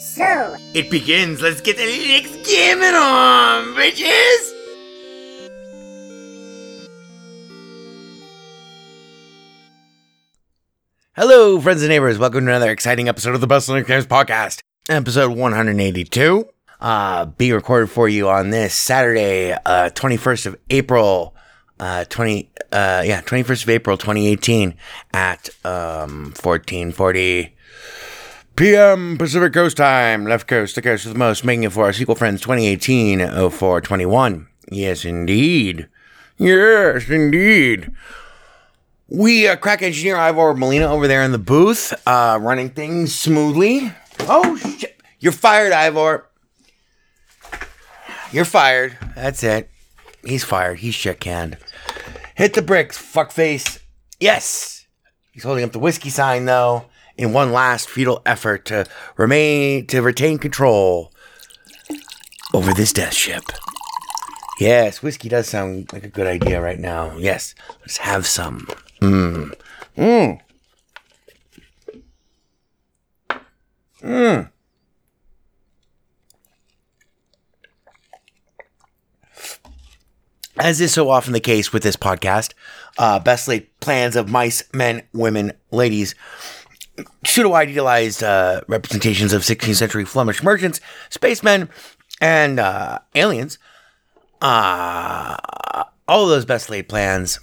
So, it begins. Let's get the Linux gaming on, bitches! Hello, friends and neighbors. Welcome to another exciting episode of the Best Linux Games Podcast, episode 182. Uh, being recorded for you on this Saturday, uh, 21st of April, uh, 20, uh, yeah, 21st of April, 2018 at, um, 1440 p.m. Pacific Coast time, left coast, the coast with the most, making it for our SQL friends 2018 0421. Yes, indeed. Yes, indeed. We uh, crack engineer Ivor Molina over there in the booth, uh, running things smoothly. Oh shit! You're fired, Ivor. You're fired. That's it. He's fired. He's shit canned. Hit the bricks, fuckface. Yes. He's holding up the whiskey sign though, in one last futile effort to remain to retain control over this death ship. Yes, whiskey does sound like a good idea right now. Yes, let's have some. Mmm. Mmm. Mmm. As is so often the case with this podcast, uh, best laid plans of mice, men, women, ladies, pseudo idealized uh, representations of 16th century Flemish merchants, spacemen, and uh, aliens. Uh, all of those best laid plans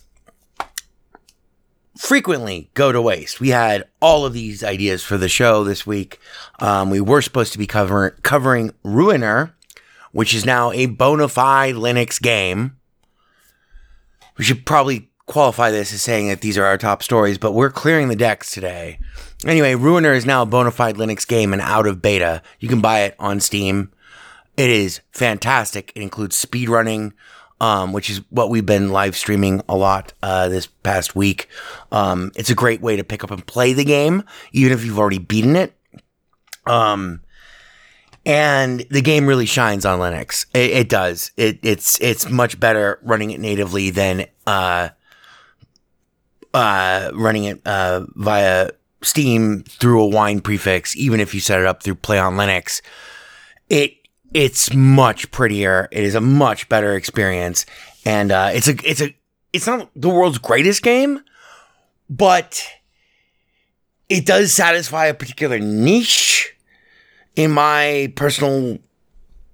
frequently go to waste. We had all of these ideas for the show this week. Um, we were supposed to be cover- covering Ruiner, which is now a bona fide Linux game. We should probably qualify this as saying that these are our top stories, but we're clearing the decks today. Anyway, Ruiner is now a bona fide Linux game and out of beta. You can buy it on Steam. It is fantastic. It includes speedrunning, um, which is what we've been live streaming a lot uh, this past week. Um, it's a great way to pick up and play the game, even if you've already beaten it. Um, and the game really shines on Linux. It, it does. It, it's it's much better running it natively than uh, uh, running it uh, via Steam through a wine prefix. Even if you set it up through PlayOnLinux, it it's much prettier. It is a much better experience, and uh, it's a it's a it's not the world's greatest game, but it does satisfy a particular niche in my personal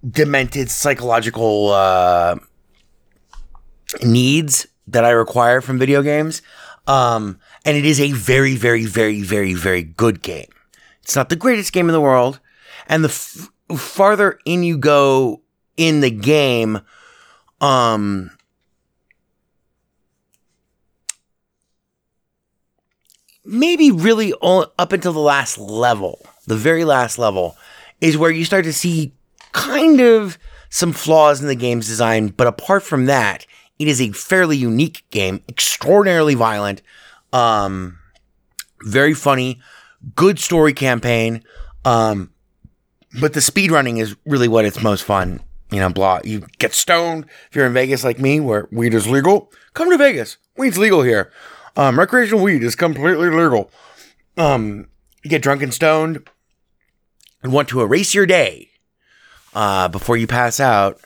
demented psychological uh, needs that I require from video games. Um, and it is a very, very, very, very, very good game. It's not the greatest game in the world. And the f- farther in you go in the game, um, maybe really all, up until the last level, the very last level, is where you start to see kind of some flaws in the game's design. But apart from that, it is a fairly unique game, extraordinarily violent, um, very funny, good story campaign. Um, but the speed running is really what it's most fun. You know, blah. You get stoned if you're in Vegas like me, where weed is legal. Come to Vegas. Weed's legal here. Um, recreational weed is completely legal. Um, you get drunk and stoned and want to erase your day uh, before you pass out.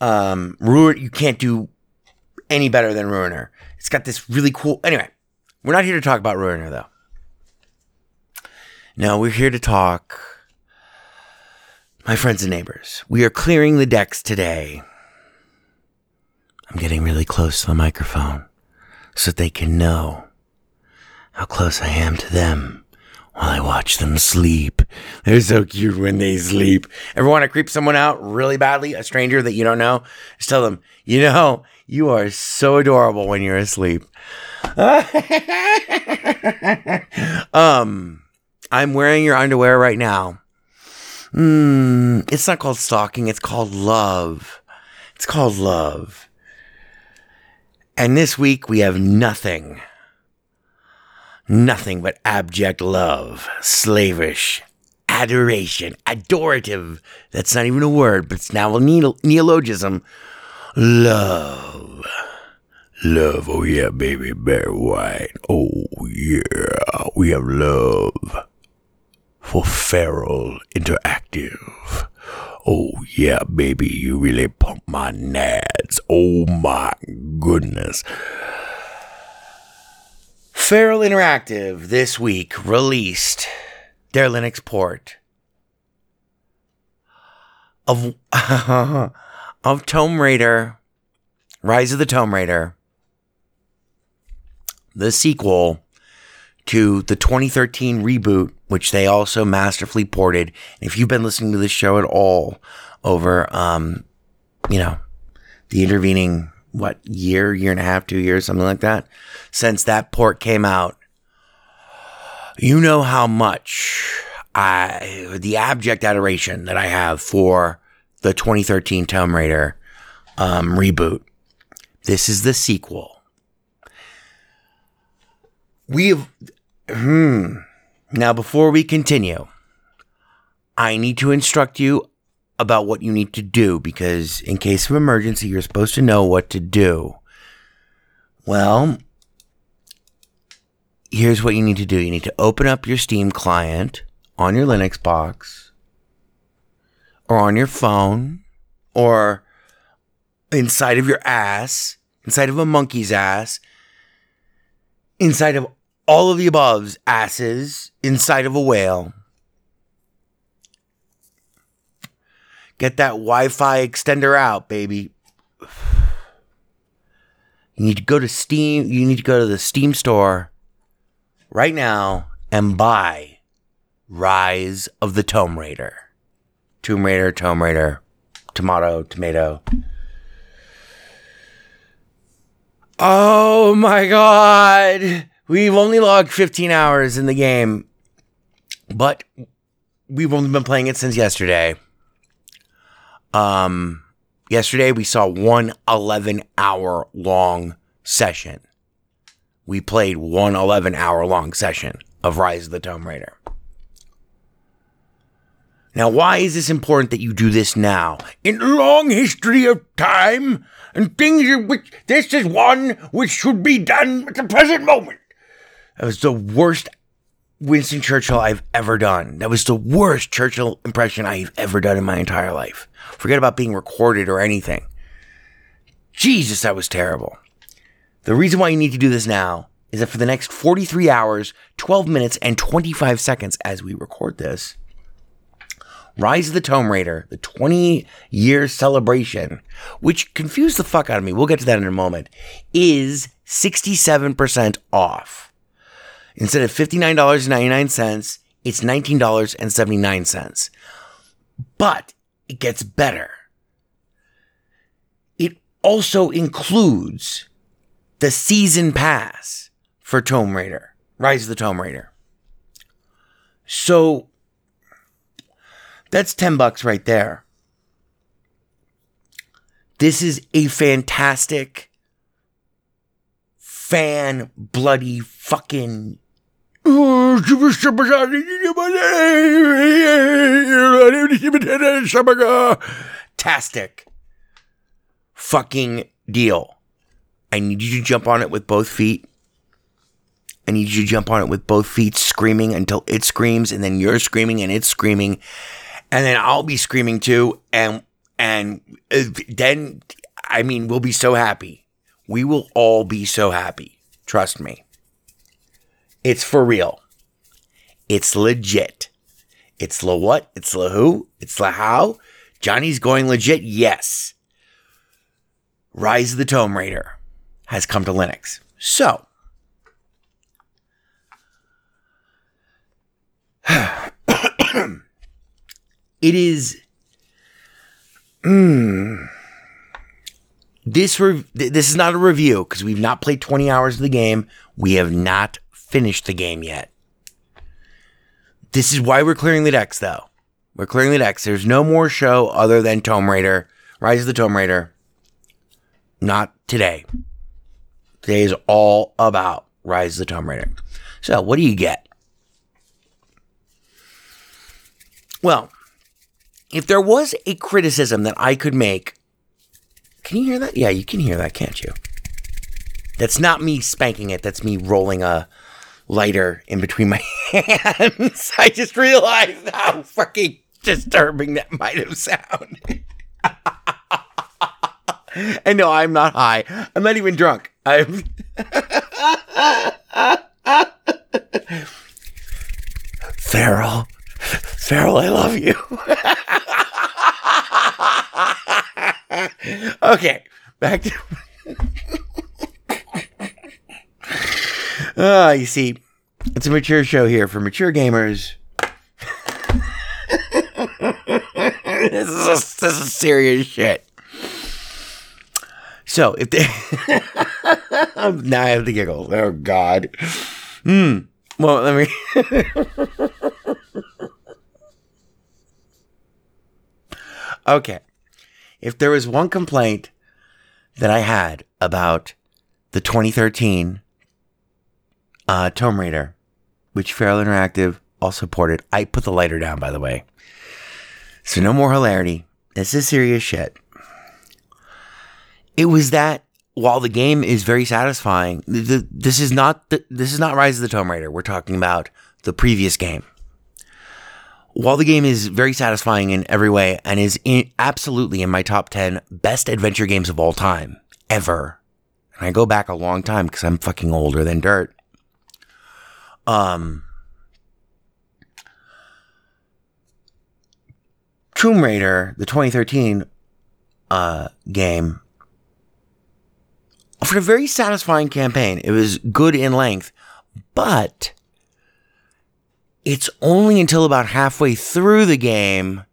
Um, ruin. You can't do any better than Ruiner. It's got this really cool. Anyway, we're not here to talk about Ruiner though. No, we're here to talk. My friends and neighbors, we are clearing the decks today. I'm getting really close to the microphone so they can know how close I am to them while I watch them sleep. They're so cute when they sleep. Ever want to creep someone out really badly, a stranger that you don't know? Just tell them, you know, you are so adorable when you're asleep. um, I'm wearing your underwear right now. Hmm, it's not called stalking, it's called love. It's called love. And this week we have nothing. Nothing but abject love, slavish, adoration, adorative. That's not even a word, but it's now a neo- neologism. Love. Love, oh yeah, baby, Barry White. Oh yeah, we have love for Feral Interactive. Oh yeah, baby, you really pump my nads. Oh my goodness. Feral Interactive this week released their Linux port of of Tomb Raider, Rise of the Tomb Raider, the sequel to the 2013 reboot, which they also masterfully ported. And if you've been listening to this show at all over, um, you know, the intervening what year, year and a half, two years, something like that, since that port came out, you know how much I the abject adoration that I have for the 2013 Tomb Raider um, reboot. This is the sequel. We have. Hmm. Now, before we continue, I need to instruct you about what you need to do because, in case of emergency, you're supposed to know what to do. Well, here's what you need to do you need to open up your Steam client on your Linux box or on your phone or inside of your ass, inside of a monkey's ass, inside of all of the above's asses, inside of a whale. Get that Wi Fi extender out, baby. You need to go to Steam. You need to go to the Steam store right now and buy Rise of the Tomb Raider. Tomb Raider, Tomb Raider, tomato, tomato. Oh my god! We've only logged 15 hours in the game, but we've only been playing it since yesterday. Um, yesterday we saw one 11 hour long session. We played one 11 hour long session of Rise of the Tomb Raider. Now, why is this important that you do this now? In long history of time and things in which this is one which should be done at the present moment. That was the worst Winston Churchill I've ever done. That was the worst Churchill impression I've ever done in my entire life. Forget about being recorded or anything. Jesus, that was terrible. The reason why you need to do this now is that for the next 43 hours, 12 minutes, and 25 seconds as we record this, Rise of the Tomb Raider, the 20 year celebration, which confused the fuck out of me, we'll get to that in a moment, is 67% off. Instead of $59.99, it's $19.79. But it gets better. It also includes the season pass for Tomb Raider, Rise of the Tomb Raider. So that's 10 bucks right there. This is a fantastic fan bloody fucking tastic fucking deal. I need you to jump on it with both feet. I need you to jump on it with both feet, screaming until it screams, and then you're screaming and it's screaming, and then I'll be screaming too, and and uh, then I mean we'll be so happy. We will all be so happy. Trust me. It's for real. It's legit. It's the what? It's the who? It's the how? Johnny's going legit? Yes. Rise of the Tomb Raider has come to Linux. So, it is. Mm, this th- this is not a review because we've not played 20 hours of the game. We have not finished the game yet. This is why we're clearing the decks, though. We're clearing the decks. There's no more show other than Tomb Raider, Rise of the Tomb Raider. Not today. Today is all about Rise of the Tomb Raider. So, what do you get? Well, if there was a criticism that I could make, can you hear that? Yeah, you can hear that, can't you? That's not me spanking it, that's me rolling a lighter in between my hands. I just realized how fucking disturbing that might have sounded. and no, I'm not high. I'm not even drunk. I'm. Feral. Feral, I love you. okay, back to. Ah, you see, it's a mature show here for mature gamers. this is a, this is serious shit. So if they now I have the giggles. Oh God. Hmm. Well, let me. okay. If there was one complaint that I had about the 2013 uh, Tomb Raider, which Feral Interactive also supported, I put the lighter down, by the way. So no more hilarity. This is serious shit. It was that while the game is very satisfying, the, this is not the, this is not Rise of the Tomb Raider. We're talking about the previous game. While the game is very satisfying in every way and is in, absolutely in my top 10 best adventure games of all time, ever. And I go back a long time because I'm fucking older than dirt. Um, Tomb Raider, the 2013 uh, game, offered a very satisfying campaign. It was good in length, but it's only until about halfway through the game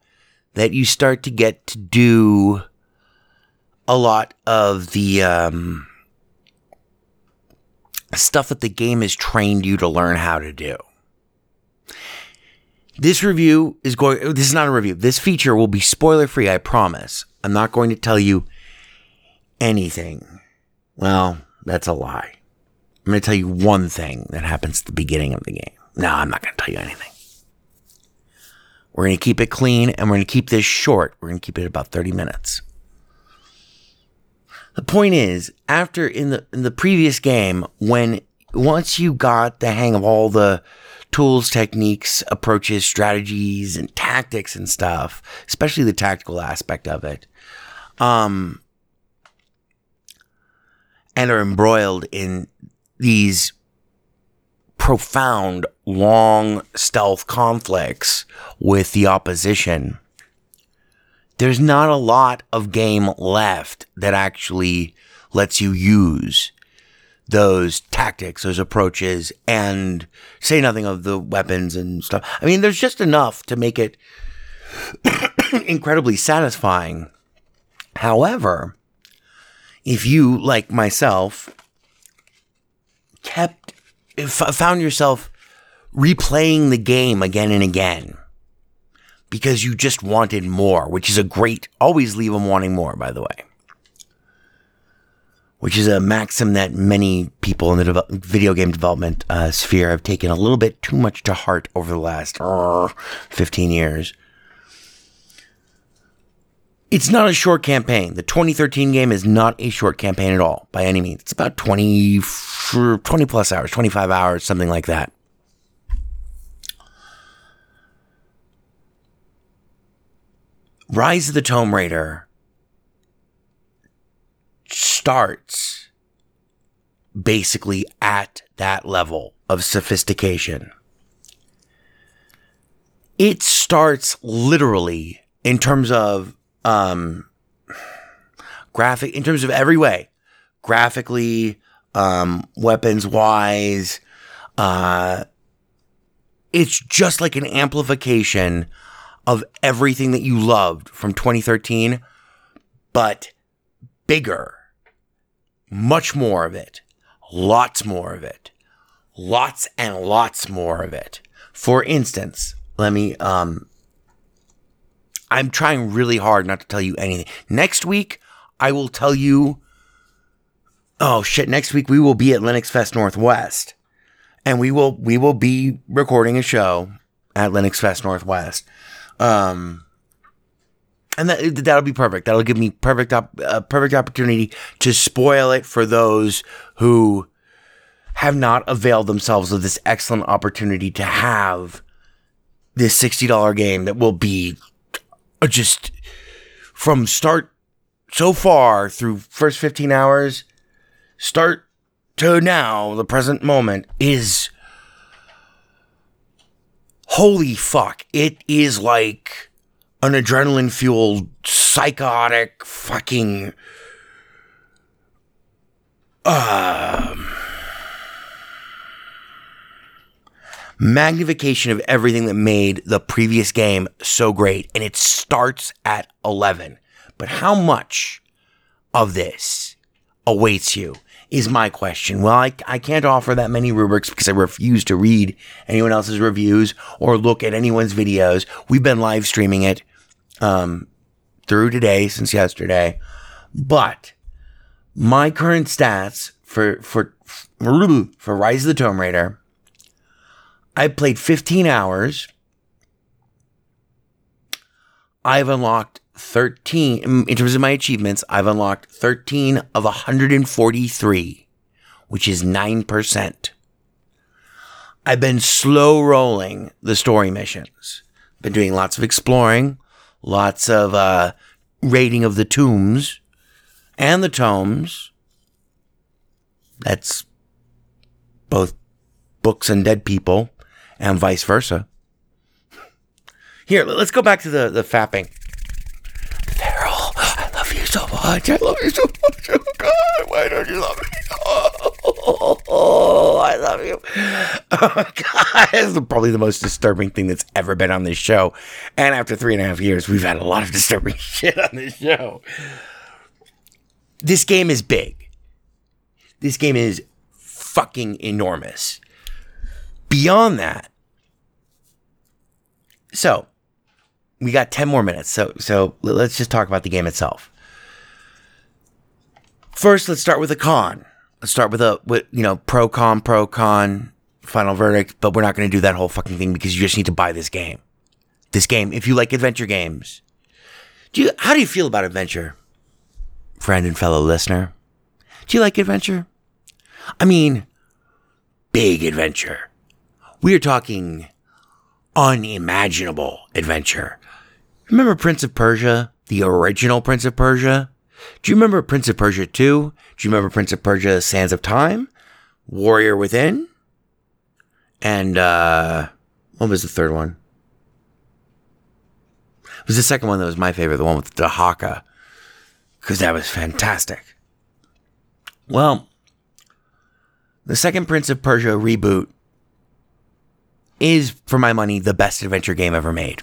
that you start to get to do a lot of the um, stuff that the game has trained you to learn how to do. This review is going, this is not a review. This feature will be spoiler free, I promise. I'm not going to tell you anything. Well, that's a lie. I'm going to tell you one thing that happens at the beginning of the game. No, I'm not going to tell you anything. We're going to keep it clean and we're going to keep this short. We're going to keep it about 30 minutes. The point is, after in the in the previous game, when once you got the hang of all the tools, techniques, approaches, strategies, and tactics and stuff, especially the tactical aspect of it. Um, and are embroiled in these profound, long stealth conflicts with the opposition. There's not a lot of game left that actually lets you use those tactics, those approaches, and say nothing of the weapons and stuff. I mean, there's just enough to make it incredibly satisfying. However, if you, like myself, kept, f- found yourself replaying the game again and again because you just wanted more, which is a great, always leave them wanting more, by the way. Which is a maxim that many people in the video game development uh, sphere have taken a little bit too much to heart over the last uh, 15 years. It's not a short campaign. The 2013 game is not a short campaign at all, by any means. It's about 20, 20 plus hours, 25 hours, something like that. Rise of the Tomb Raider starts basically at that level of sophistication. It starts literally in terms of um, graphic, in terms of every way, graphically, um, weapons wise. Uh, it's just like an amplification of everything that you loved from 2013, but bigger, much more of it, lots more of it, lots and lots more of it. For instance, let me um I'm trying really hard not to tell you anything. Next week, I will tell you Oh shit, next week we will be at LinuxFest Northwest. And we will we will be recording a show at LinuxFest Northwest. Um and that that'll be perfect. That'll give me perfect op- uh, perfect opportunity to spoil it for those who have not availed themselves of this excellent opportunity to have this $60 game that will be just from start so far through first 15 hours start to now the present moment is holy fuck. It is like an adrenaline fueled psychotic fucking um magnification of everything that made the previous game so great. And it starts at 11. But how much of this awaits you is my question. Well, I, I can't offer that many rubrics because I refuse to read anyone else's reviews or look at anyone's videos. We've been live streaming it um, through today since yesterday. But my current stats for for for Rise of the Tomb Raider I played 15 hours. I've unlocked 13, in terms of my achievements, I've unlocked 13 of 143, which is 9%. I've been slow rolling the story missions. Been doing lots of exploring, lots of uh, raiding of the tombs and the tomes. That's both books and dead people and vice versa. Here, let's go back to the, the fapping. Daryl, I love you so much. I love you so much. Oh, God, why don't you love me? Oh, I love you. Oh, God. This is probably the most disturbing thing that's ever been on this show. And after three and a half years, we've had a lot of disturbing shit on this show. This game is big. This game is fucking enormous beyond that, so we got 10 more minutes. So so let's just talk about the game itself. First, let's start with a con. Let's start with a with you know pro con pro con final verdict, but we're not going to do that whole fucking thing because you just need to buy this game. This game, if you like adventure games, do you how do you feel about adventure, friend and fellow listener? Do you like adventure? I mean, big adventure We are talking unimaginable adventure. Remember Prince of Persia, the original Prince of Persia? Do you remember Prince of Persia 2? Do you remember Prince of Persia Sands of Time? Warrior Within? And uh what was the third one? It was the second one that was my favorite, the one with Dahaka. Because that was fantastic. Well, the second Prince of Persia reboot is, for my money, the best adventure game ever made.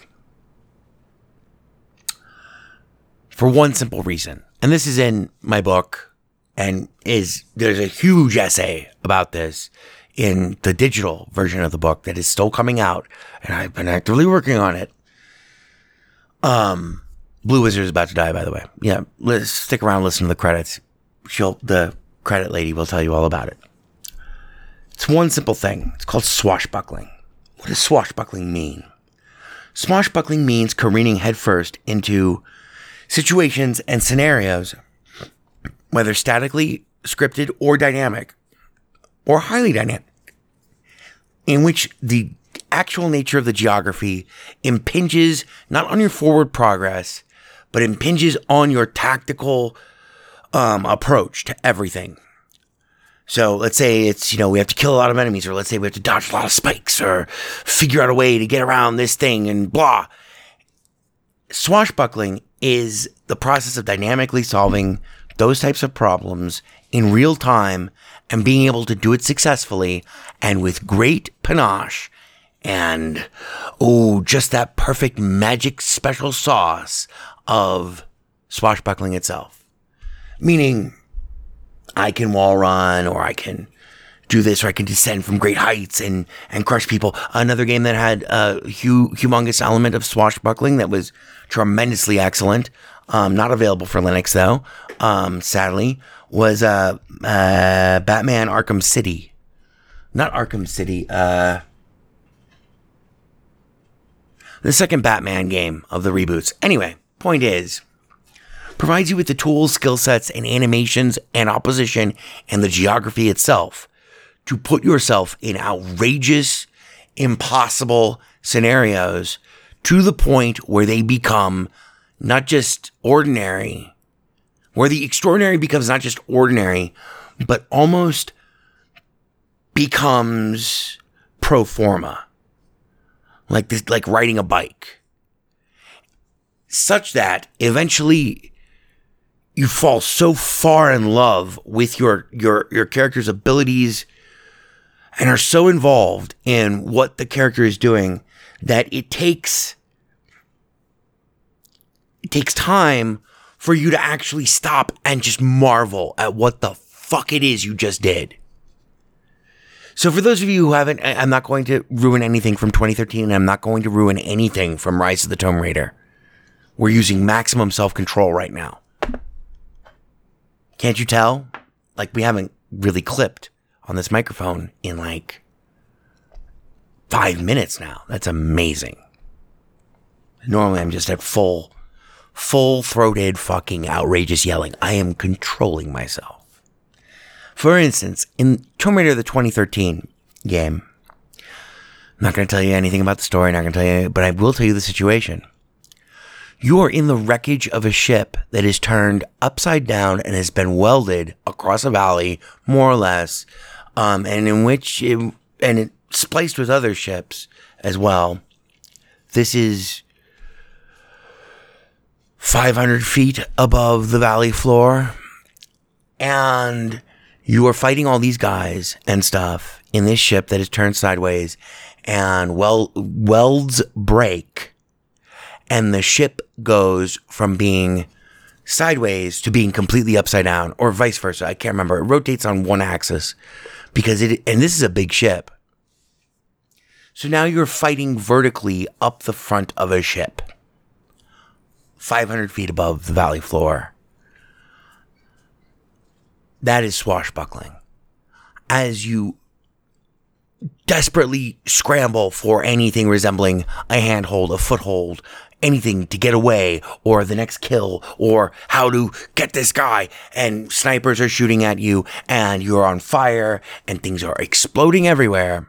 For one simple reason. And this is in my book and is there's a huge essay about this in the digital version of the book that is still coming out and I've been actively working on it. Um Blue Wizard is about to die by the way. Yeah, let's stick around listen to the credits. She'll the credit lady will tell you all about it. It's one simple thing. It's called swashbuckling. What does swashbuckling mean? Swashbuckling means careening headfirst into situations and scenarios, whether statically scripted or dynamic, or highly dynamic, in which the actual nature of the geography impinges not on your forward progress, but impinges on your tactical um, approach to everything. So let's say it's, you know, we have to kill a lot of enemies, or let's say we have to dodge a lot of spikes, or figure out a way to get around this thing, and blah. Swashbuckling is the process of dynamically solving those types of problems in real time and being able to do it successfully and with great panache and, oh, just that perfect magic special sauce of swashbuckling itself. Meaning, I can wall run or I can do this or I can descend from great heights and, and crush people. Another game that had a hu- humongous element of swashbuckling that was tremendously excellent. Um, not available for Linux though, um, sadly, was uh, uh, Batman Arkham City. Not Arkham City, uh, the second Batman game of the reboots. Anyway, point is, provides you with the tools, skill sets, and animations and opposition and the geography itself to put yourself in outrageous, impossible scenarios to the point where they become not just ordinary, where the extraordinary becomes not just ordinary, but almost becomes pro forma. Like this, like riding a bike. Such that eventually you fall so far in love with your your your character's abilities and are so involved in what the character is doing that it takes it takes time for you to actually stop and just marvel at what the fuck it is you just did. So for those of you who haven't, I'm not going to ruin anything from 2013 and I'm not going to ruin anything from Rise of the Tomb Raider. We're using maximum self-control right now. Can't you tell? Like we haven't really clipped on this microphone in like five minutes now. That's amazing. Normally I'm just at full, full throated fucking outrageous yelling. I am controlling myself. For instance, in Raider the 2013 game, I'm not going to tell you anything about the story, not going to tell you, but I will tell you the situation. You are in the wreckage of a ship that is turned upside down and has been welded across a valley, more or less, um, and in which it, and it spliced with other ships as well. This is 500 feet above the valley floor, and you are fighting all these guys and stuff in this ship that is turned sideways, and well welds break, and the ship goes from being sideways to being completely upside down, or vice versa. I can't remember. It rotates on one axis because it, and this is a big ship. So now you're fighting vertically up the front of a ship, 500 feet above the valley floor. That is swashbuckling. As you desperately scramble for anything resembling a handhold, a foothold, anything to get away, or the next kill, or how to get this guy, and snipers are shooting at you, and you're on fire, and things are exploding everywhere.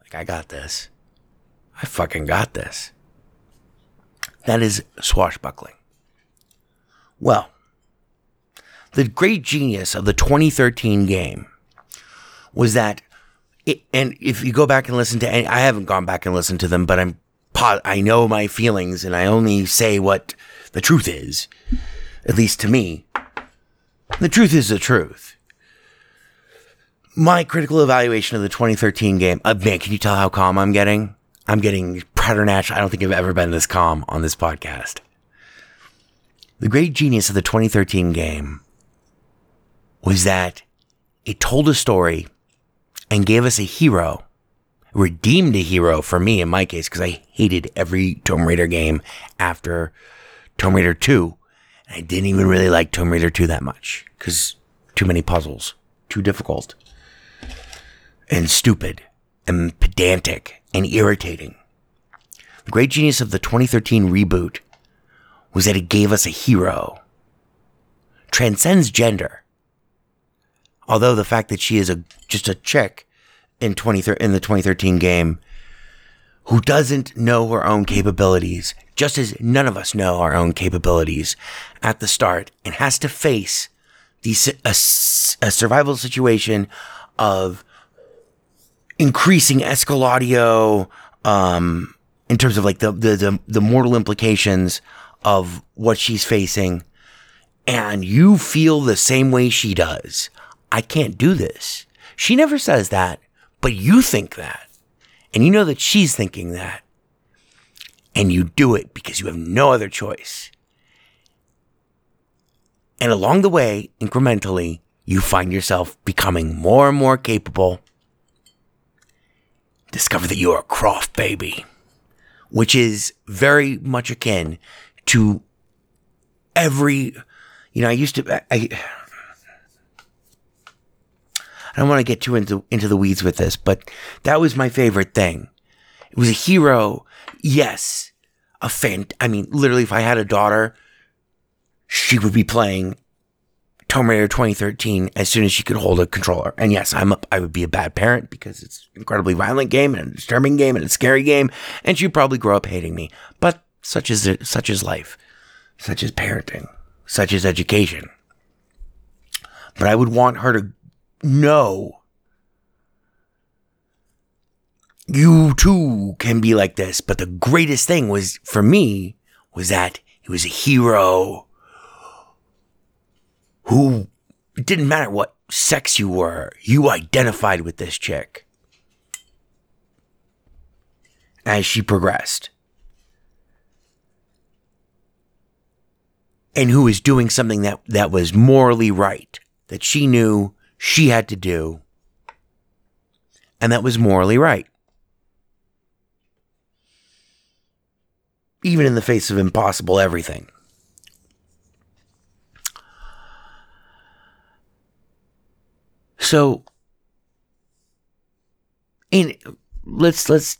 Like, I got this. I fucking got this. That is swashbuckling. Well, the great genius of the 2013 game was that it, and if you go back and listen to any, I haven't gone back and listened to them, but I'm I know my feelings and I only say what the truth is, at least to me. The truth is the truth. My critical evaluation of the 2013 game, uh, man, can you tell how calm I'm getting? I'm getting preternatural. I don't think I've ever been this calm on this podcast. The great genius of the 2013 game was that it told a story and gave us a hero, redeemed a hero for me in my case, because I hated every Tomb Raider game after Tomb Raider 2. And I didn't even really like Tomb Raider 2 that much because too many puzzles, too difficult, and stupid, and pedantic, and irritating. The great genius of the 2013 reboot was that it gave us a hero. Transcends gender. Although the fact that she is a just a chick in 20 in the 2013 game who doesn't know her own capabilities, just as none of us know our own capabilities at the start and has to face these a, a survival situation of increasing escaladio um, in terms of like the, the the the mortal implications of what she's facing. And you feel the same way she does. I can't do this. She never says that but you think that. And you know that she's thinking that. And you do it because you have no other choice. And along the way incrementally you find yourself becoming more and more capable. Discover that you're a croft baby which is very much akin to every, you know, I used to, I, I don't want to get too into, into the weeds with this, but that was my favorite thing. It was a hero. Yes. A fan. I mean, literally, if I had a daughter, she would be playing Tomb Raider 2013 as soon as she could hold a controller. And yes, I'm a, I would be a bad parent because it's an incredibly violent game and a disturbing game and a scary game, and she'd probably grow up hating me. But such is it, such is life, such is parenting, such is education. But I would want her to know you too can be like this. But the greatest thing was for me was that he was a hero who it didn't matter what sex you were, you identified with this chick as she progressed. And who was doing something that, that was morally right, that she knew she had to do, and that was morally right. Even in the face of impossible everything. So, in let's let's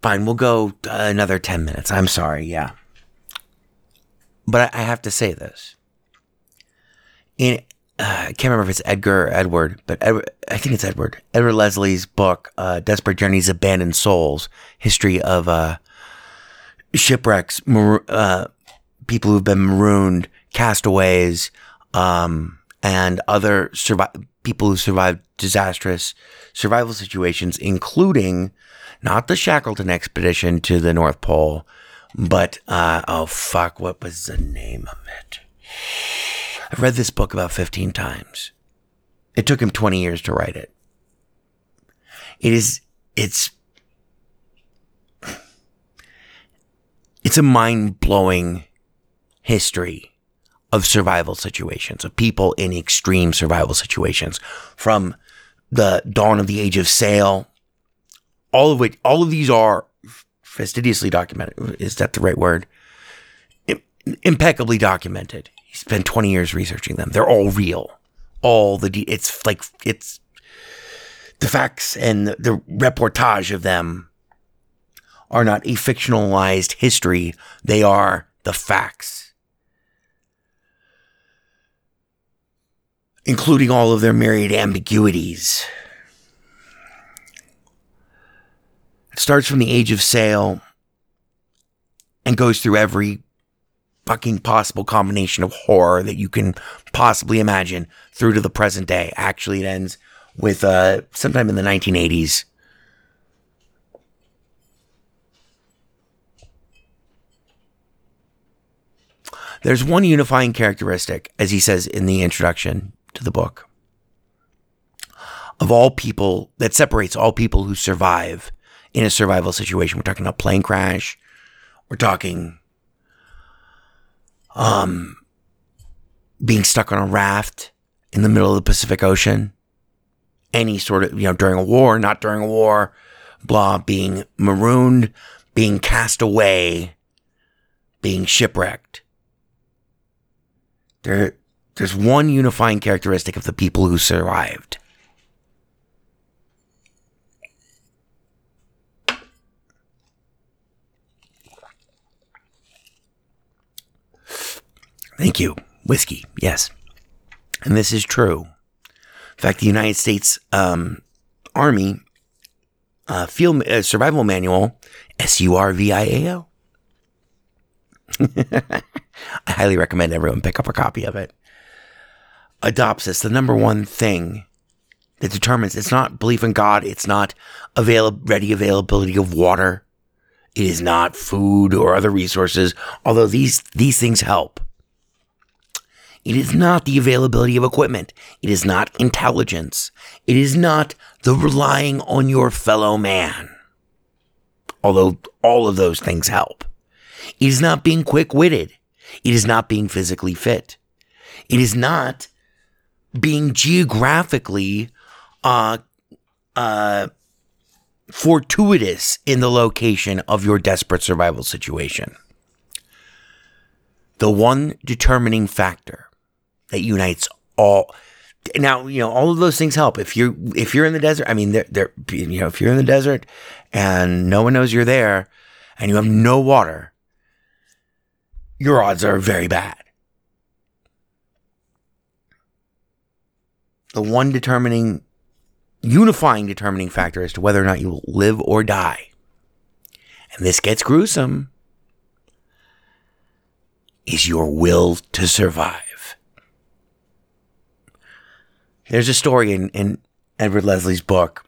fine. We'll go another ten minutes. I'm sorry. Yeah, but I, I have to say this. In uh, I can't remember if it's Edgar or Edward, but Edward, I think it's Edward. Edward Leslie's book, uh, "Desperate Journeys, Abandoned Souls: History of uh, Shipwrecks, mar- uh, People who've been marooned, castaways, um, and other survi- people who survived disastrous survival situations, including not the Shackleton expedition to the North Pole, but uh, oh fuck, what was the name of it? I've read this book about 15 times. It took him 20 years to write it. It is, it's, it's a mind blowing history of survival situations, of people in extreme survival situations from the dawn of the age of sail. All of which, all of these are fastidiously documented. Is that the right word? impeccably documented. He spent 20 years researching them. They're all real. All the, de- it's like, it's the facts and the, the reportage of them are not a fictionalized history. They are the facts. Including all of their myriad ambiguities. It starts from the age of sail and goes through every fucking possible combination of horror that you can possibly imagine through to the present day. Actually, it ends with uh, sometime in the 1980s. There's one unifying characteristic, as he says in the introduction to the book, of all people that separates all people who survive in a survival situation. We're talking about plane crash. We're talking um being stuck on a raft in the middle of the Pacific Ocean. Any sort of, you know, during a war, not during a war, blah, being marooned, being cast away, being shipwrecked. There, there's one unifying characteristic of the people who survived. Thank you. Whiskey, yes. And this is true. In fact, the United States um, Army uh, Field uh, Survival Manual, S U R V I A O. I highly recommend everyone pick up a copy of it. Adopts this. The number one thing that determines it's not belief in God, it's not avail- ready availability of water, it is not food or other resources, although these, these things help. It is not the availability of equipment. It is not intelligence. It is not the relying on your fellow man. Although all of those things help. It is not being quick witted. It is not being physically fit. It is not being geographically, uh, uh, fortuitous in the location of your desperate survival situation. The one determining factor that unites all now you know all of those things help. If you're if you're in the desert i mean they're, they're you know if you're in the desert and no one knows you're there and you have no water your odds are very bad. The one determining unifying determining factor as to whether or not you will live or die and this gets gruesome is your will to survive there's a story in, in Edward Leslie's book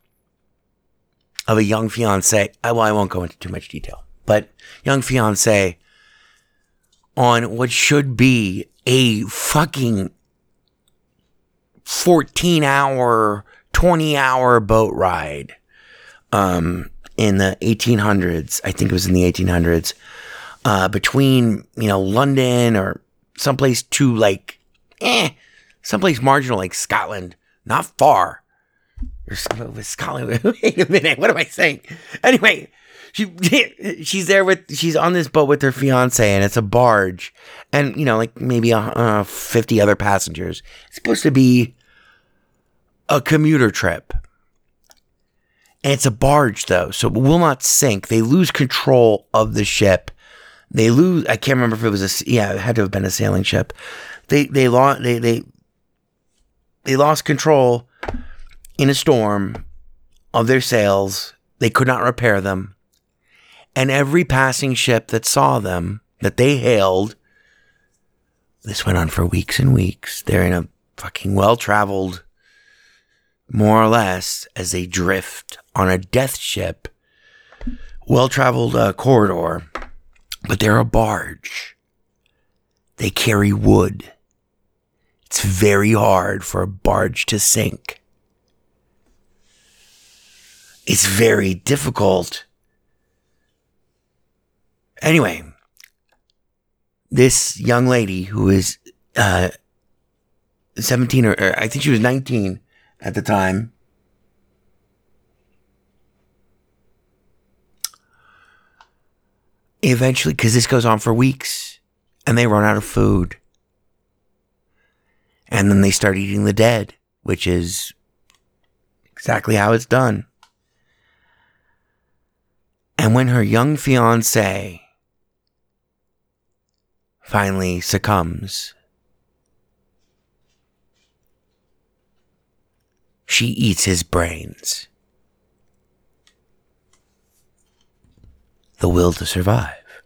of a young fiance. I, well, I won't go into too much detail, but young fiance on what should be a fucking 14 hour, 20 hour boat ride. Um, in the 1800s, I think it was in the 1800s, uh, between, you know, London or someplace to like, eh, someplace marginal like Scotland, not far. Or Scotland. Wait a minute. What am I saying? Anyway, she she's there with she's on this boat with her fiance, and it's a barge, and you know, like maybe uh, fifty other passengers. It's supposed to be a commuter trip. And it's a barge though, so it will not sink. They lose control of the ship. They lose. I can't remember if it was a yeah, it had to have been a sailing ship. They they they they they lost control in a storm of their sails. They could not repair them. And every passing ship that saw them, that they hailed, this went on for weeks and weeks. They're in a fucking well traveled, more or less, as they drift on a death ship, well traveled uh, corridor, but they're a barge. They carry wood. It's very hard for a barge to sink. It's very difficult. Anyway, this young lady who is uh, 17 or, or I think she was 19 at the time. Eventually, because this goes on for weeks and they run out of food. And then they start eating the dead, which is exactly how it's done. And when her young fiance finally succumbs, she eats his brains. the will to survive.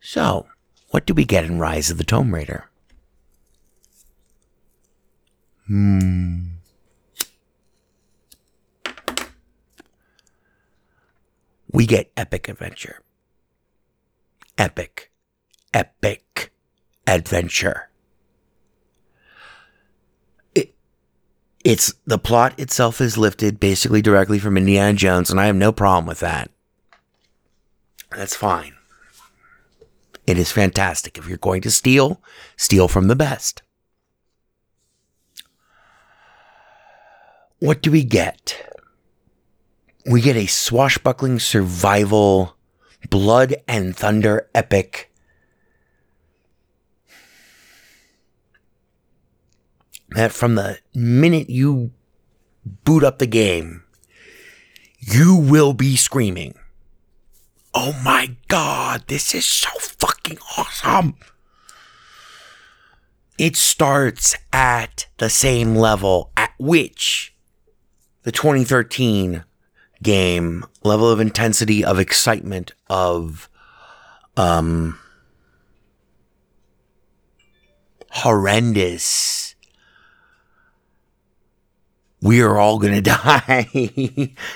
So, what do we get in Rise of the Tomb Raider? Hmm. We get epic adventure. Epic. Epic adventure. It, it's the plot itself is lifted basically directly from Indiana Jones, and I have no problem with that. That's fine. It is fantastic. If you're going to steal, steal from the best. What do we get? We get a swashbuckling survival, blood and thunder epic. That from the minute you boot up the game, you will be screaming. Oh my god, this is so fucking awesome. It starts at the same level at which the 2013 game level of intensity of excitement of um horrendous we are all going to die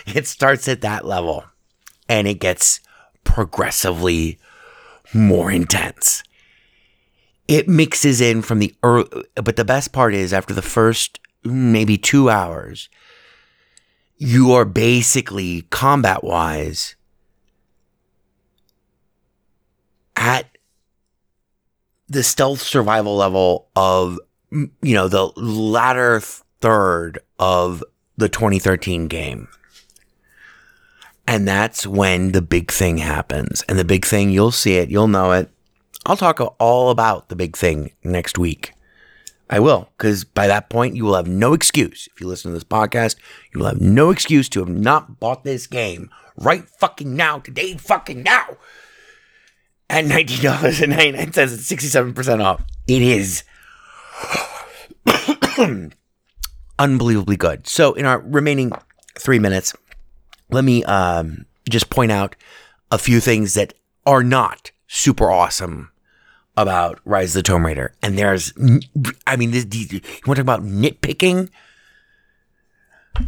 it starts at that level and it gets progressively more intense. It mixes in from the early, but the best part is after the first maybe two hours, you are basically combat wise at the stealth survival level of, you know, the latter third of the 2013 game. And that's when the big thing happens. And the big thing, you'll see it, you'll know it. I'll talk all about the big thing next week. I will, because by that point, you will have no excuse. If you listen to this podcast, you will have no excuse to have not bought this game right fucking now, today fucking now, at $19.99. It's 67% off. It is unbelievably good. So, in our remaining three minutes, let me um, just point out a few things that are not super awesome about Rise of the Tomb Raider. And there's, I mean, this, you want to talk about nitpicking?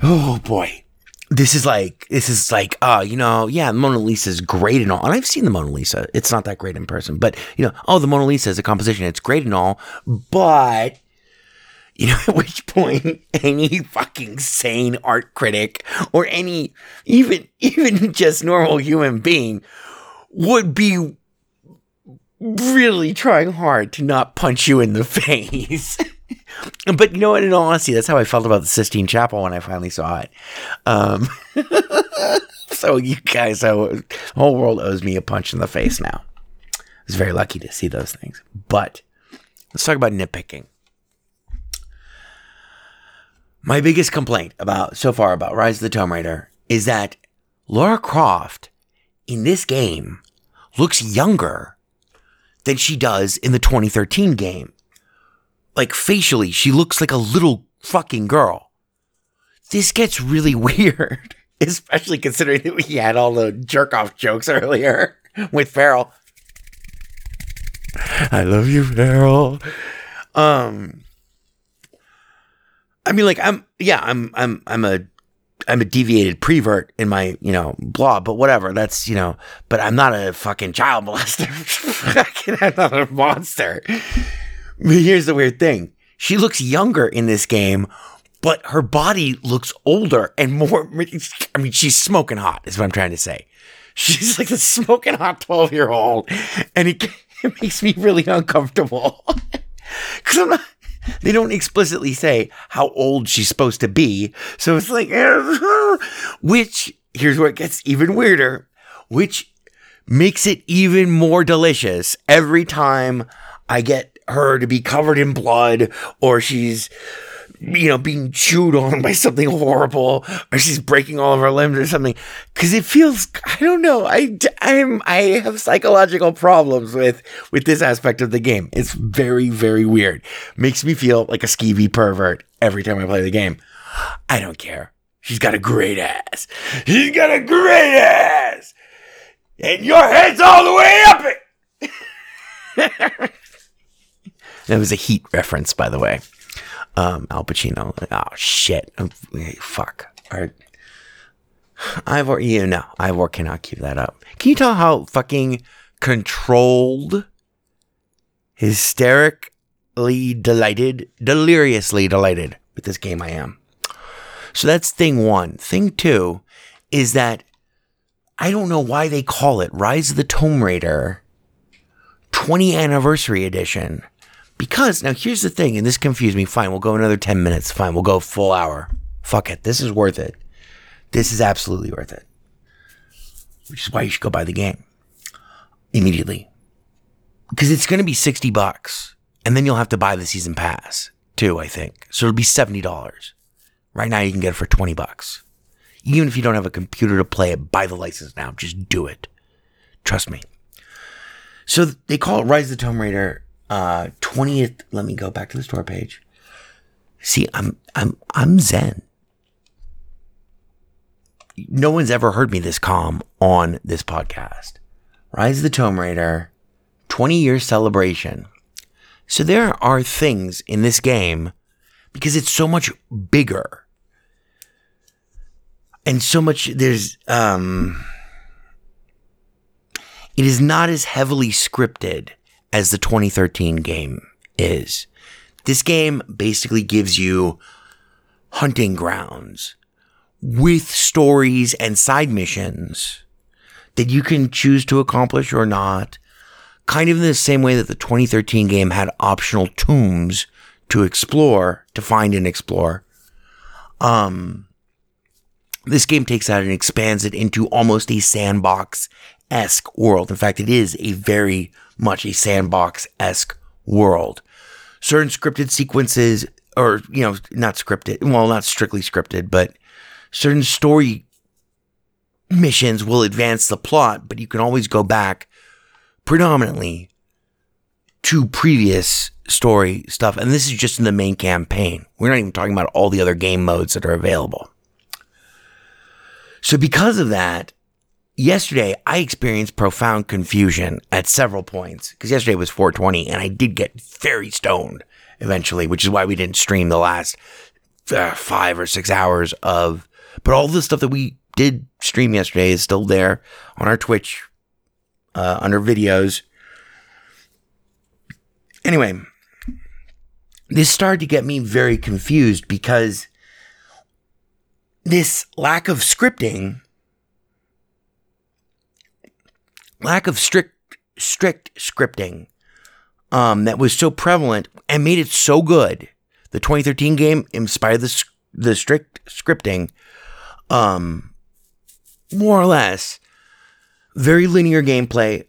Oh boy. This is like, this is like, uh, you know, yeah, Mona Lisa is great and all. And I've seen the Mona Lisa. It's not that great in person, but, you know, oh, the Mona Lisa is a composition. It's great and all, but you know, at which point any fucking sane art critic or any even even just normal human being would be really trying hard to not punch you in the face. but you know what? In all honesty, that's how I felt about the Sistine Chapel when I finally saw it. Um, so you guys, the whole world owes me a punch in the face now. I was very lucky to see those things. But let's talk about nitpicking. My biggest complaint about so far about Rise of the Tomb Raider is that Lara Croft in this game looks younger than she does in the 2013 game. Like facially, she looks like a little fucking girl. This gets really weird, especially considering that we had all the jerk off jokes earlier with Feral. I love you, Feral. Um, I mean, like I'm, yeah, I'm, I'm, I'm a, I'm a deviated prevert in my, you know, blah, but whatever. That's, you know, but I'm not a fucking child molester. I'm not a monster. But here's the weird thing. She looks younger in this game, but her body looks older and more. I mean, she's smoking hot, is what I'm trying to say. She's like a smoking hot 12 year old, and it, it makes me really uncomfortable. Because I'm not they don't explicitly say how old she's supposed to be. So it's like, which, here's where it gets even weirder, which makes it even more delicious every time I get her to be covered in blood or she's you know, being chewed on by something horrible, or she's breaking all of her limbs or something. Because it feels, I don't know, I, I'm, I have psychological problems with with this aspect of the game. It's very, very weird. Makes me feel like a skeevy pervert every time I play the game. I don't care. She's got a great ass. She's got a great ass. And your head's all the way up it. that was a Heat reference, by the way. Um, Al Pacino. Oh shit! Fuck. All right. Ivor, you know, Ivor cannot keep that up. Can you tell how fucking controlled, hysterically delighted, deliriously delighted with this game I am? So that's thing one. Thing two is that I don't know why they call it Rise of the Tomb Raider 20 Anniversary Edition. Because now here's the thing, and this confused me. Fine, we'll go another 10 minutes. Fine, we'll go full hour. Fuck it. This is worth it. This is absolutely worth it. Which is why you should go buy the game immediately. Because it's going to be 60 bucks. And then you'll have to buy the season pass too, I think. So it'll be $70. Right now you can get it for 20 bucks. Even if you don't have a computer to play it, buy the license now. Just do it. Trust me. So they call it Rise of the Tomb Raider uh 20th. Let me go back to the store page. See, I'm I'm I'm zen. No one's ever heard me this calm on this podcast. Rise of the Tomb Raider 20 year celebration. So there are things in this game because it's so much bigger and so much there's um it is not as heavily scripted as the 2013 game is. This game basically gives you hunting grounds with stories and side missions that you can choose to accomplish or not. Kind of in the same way that the 2013 game had optional tombs to explore, to find and explore. Um, this game takes that and expands it into almost a sandbox esque world. In fact, it is a very much a sandbox esque world. Certain scripted sequences, or, you know, not scripted, well, not strictly scripted, but certain story missions will advance the plot, but you can always go back predominantly to previous story stuff. And this is just in the main campaign. We're not even talking about all the other game modes that are available. So, because of that, yesterday I experienced profound confusion at several points because yesterday was 420 and I did get very stoned eventually, which is why we didn't stream the last uh, five or six hours of. But all the stuff that we did stream yesterday is still there on our Twitch uh, under videos. Anyway, this started to get me very confused because this lack of scripting lack of strict strict scripting um, that was so prevalent and made it so good. The 2013 game inspired the the strict scripting, um, more or less, very linear gameplay,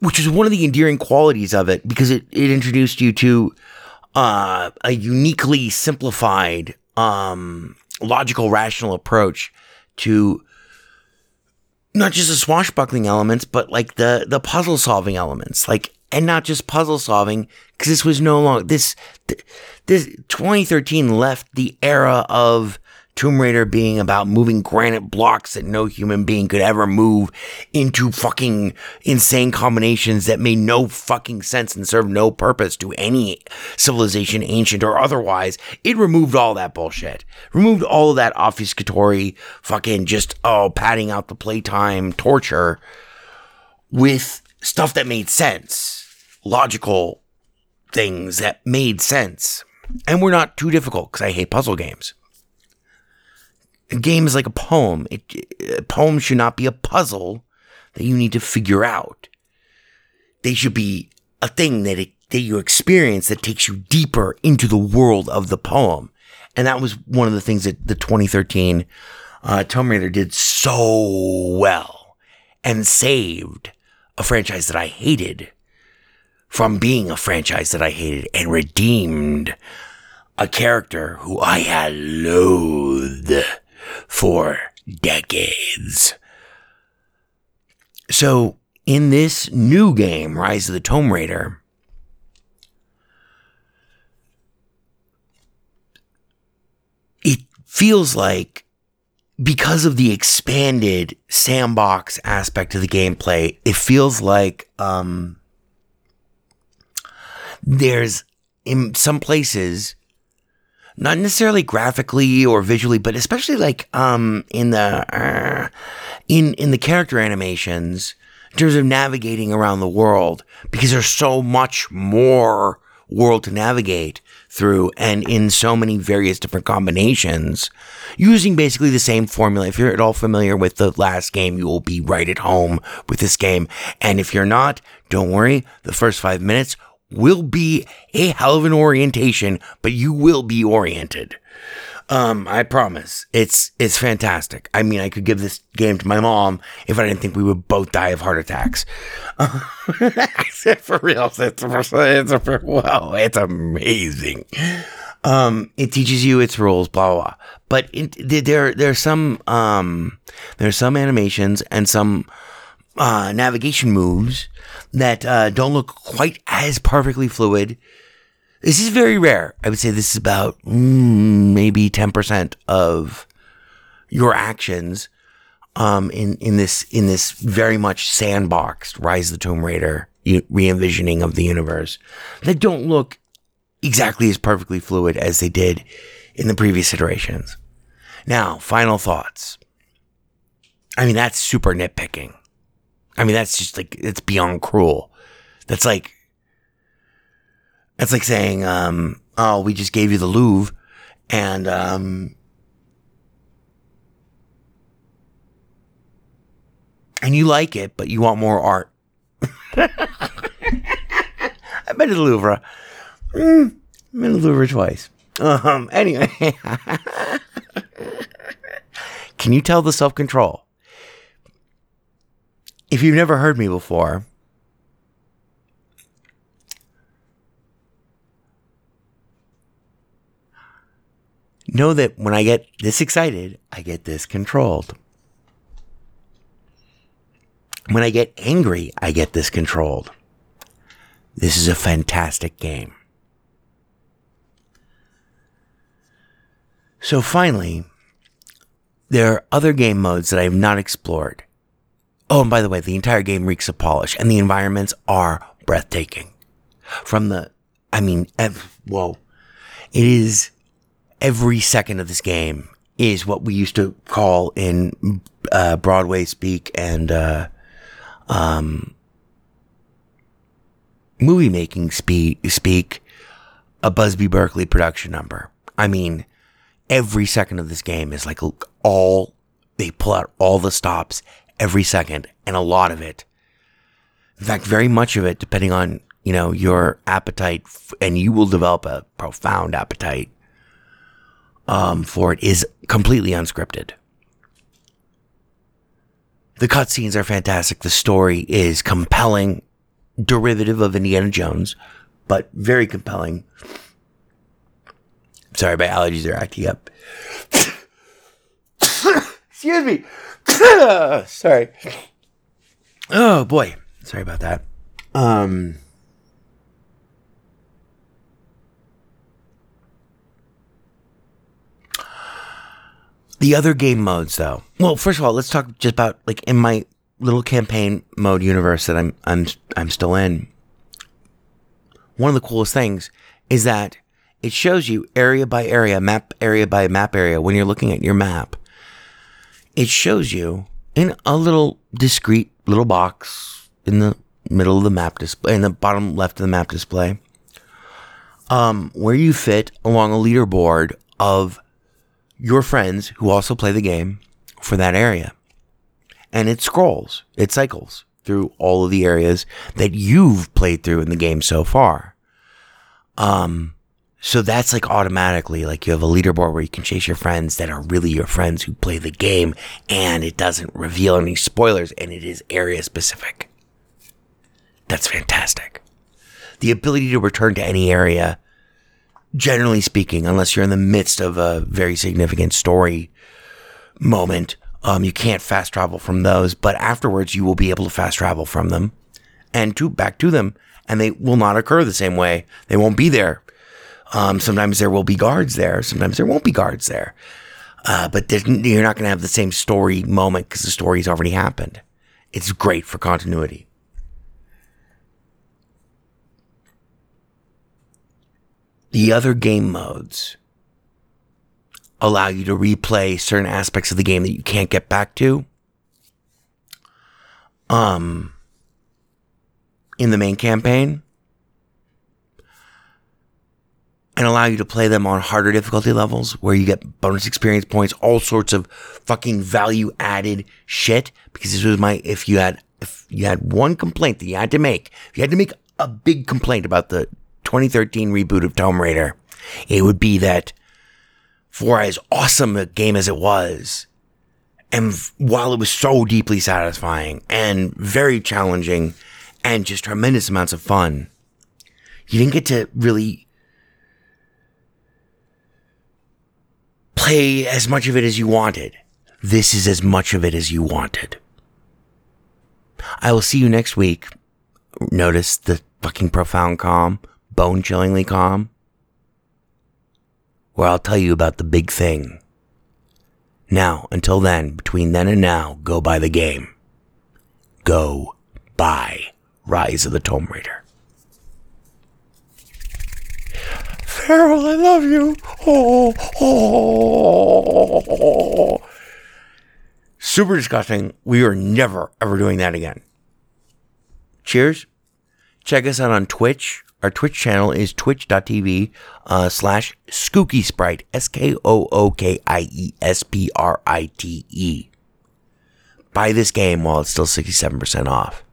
which is one of the endearing qualities of it because it, it introduced you to uh, a uniquely simplified, um, logical, rational approach to not just the swashbuckling elements, but like the the puzzle solving elements, like and not just puzzle solving, because this was no longer this this 2013 left the era of Tomb Raider being about moving granite blocks that no human being could ever move into fucking insane combinations that made no fucking sense and served no purpose to any civilization, ancient or otherwise. It removed all that bullshit. Removed all of that obfuscatory fucking just, oh, padding out the playtime torture with stuff that made sense. Logical things that made sense. And were not too difficult because I hate puzzle games. A game is like a poem. It, a poem should not be a puzzle that you need to figure out. They should be a thing that it, that you experience that takes you deeper into the world of the poem. And that was one of the things that the 2013 uh, Tomb Raider did so well and saved a franchise that I hated from being a franchise that I hated and redeemed a character who I had loathed for decades. So, in this new game, Rise of the Tomb Raider, it feels like because of the expanded sandbox aspect of the gameplay, it feels like um, there's in some places, not necessarily graphically or visually, but especially like um, in the uh, in in the character animations, in terms of navigating around the world, because there's so much more world to navigate through and in so many various different combinations using basically the same formula. If you're at all familiar with the last game, you will be right at home with this game. And if you're not, don't worry. The first five minutes will be a hell of an orientation, but you will be oriented. Um, I promise. It's it's fantastic. I mean, I could give this game to my mom if I didn't think we would both die of heart attacks. for real, it's, it's, it's, well, it's amazing. Um, it teaches you its rules, blah blah. blah. But it, there there's some um there's some animations and some uh, navigation moves that uh, don't look quite as perfectly fluid this is very rare. I would say this is about mm, maybe 10% of your actions um, in, in this in this very much sandboxed Rise of the Tomb Raider re-envisioning of the universe that don't look exactly as perfectly fluid as they did in the previous iterations. Now, final thoughts. I mean, that's super nitpicking. I mean, that's just like, it's beyond cruel. That's like, that's like saying, um, oh, we just gave you the Louvre and, um, and you like it, but you want more art. I've been to the Louvre. Mm, I've been to the Louvre twice. Um, anyway. Can you tell the self control? If you've never heard me before, know that when I get this excited, I get this controlled. When I get angry, I get this controlled. This is a fantastic game. So finally, there are other game modes that I have not explored. Oh, and by the way, the entire game reeks of polish and the environments are breathtaking. From the, I mean, ev- whoa, it is every second of this game is what we used to call in uh, Broadway speak and uh, um, movie making speak, speak a Busby Berkeley production number. I mean, every second of this game is like all they pull out all the stops every second, and a lot of it. In fact, very much of it, depending on you know your appetite, and you will develop a profound appetite um, for it is completely unscripted. The cutscenes are fantastic. The story is compelling, derivative of Indiana Jones, but very compelling. Sorry, my allergies are acting up. Excuse me. Sorry. Oh boy. Sorry about that. Um The other game modes, though. Well, first of all, let's talk just about like in my little campaign mode universe that I'm I'm I'm still in. One of the coolest things is that it shows you area by area, map area by map area when you're looking at your map. It shows you in a little discreet little box in the middle of the map display, in the bottom left of the map display, um, where you fit along a leaderboard of your friends who also play the game for that area. And it scrolls, it cycles through all of the areas that you've played through in the game so far. Um, so that's like automatically like you have a leaderboard where you can chase your friends that are really your friends who play the game and it doesn't reveal any spoilers and it is area specific. That's fantastic. The ability to return to any area generally speaking, unless you're in the midst of a very significant story moment, um, you can't fast travel from those. But afterwards, you will be able to fast travel from them and to back to them, and they will not occur the same way. They won't be there. Um, sometimes there will be guards there. Sometimes there won't be guards there. Uh, but you're not going to have the same story moment because the story's already happened. It's great for continuity. The other game modes allow you to replay certain aspects of the game that you can't get back to. Um, in the main campaign, and allow you to play them on harder difficulty levels where you get bonus experience points, all sorts of fucking value added shit. Because this was my, if you had, if you had one complaint that you had to make, if you had to make a big complaint about the 2013 reboot of Tomb Raider, it would be that for as awesome a game as it was, and while it was so deeply satisfying and very challenging and just tremendous amounts of fun, you didn't get to really play as much of it as you wanted. This is as much of it as you wanted. I will see you next week. Notice the fucking profound calm, bone chillingly calm, where I'll tell you about the big thing. Now, until then, between then and now, go buy the game. Go buy Rise of the Tomb Raider. Feral, I love you. Oh, oh. Super disgusting. We are never, ever doing that again. Cheers. Check us out on Twitch. Our Twitch channel is twitch.tv uh, slash Skookie Sprite. S K O O K I E S P R I T E. Buy this game while it's still 67% off.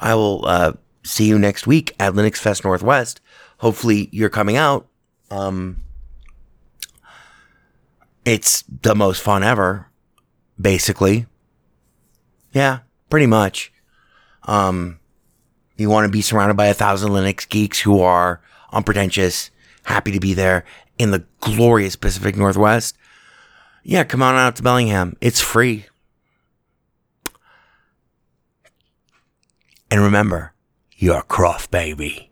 I will uh, see you next week at LinuxFest Northwest. Hopefully, you're coming out. Um, it's the most fun ever, basically. Yeah, pretty much. Um, you want to be surrounded by a thousand Linux geeks who are unpretentious, happy to be there in the glorious Pacific Northwest. Yeah, come on out to Bellingham. It's free. And remember, you're a Croft, baby.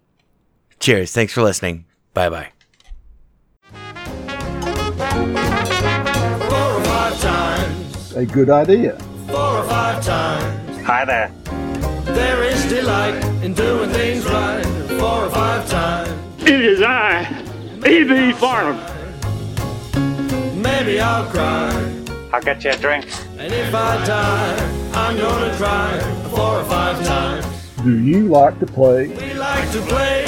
Cheers. Thanks for listening. Bye bye. Four or five times, A good idea. four or five times. Hi there. There is delight in doing things right. Four or five times. It is I, E.B. Farnham. Maybe I'll cry. I'll get you a drink. And if I die, I'm gonna try four or five times. Do you like to play? We like to play,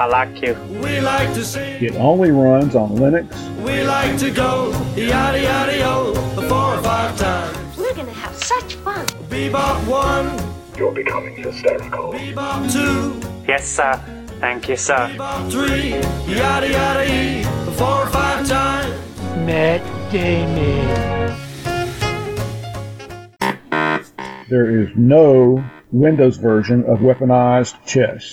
I like you. we like to sing, It only runs on Linux. we like to go yada yada yo four or five times. We're gonna have such fun. Bebop one, You're becoming hysterical. bebop two, Yes, sir. Thank you, sir. bebop three, yada yada e four or five times. Matt Damon. There is no Windows version of weaponized chess.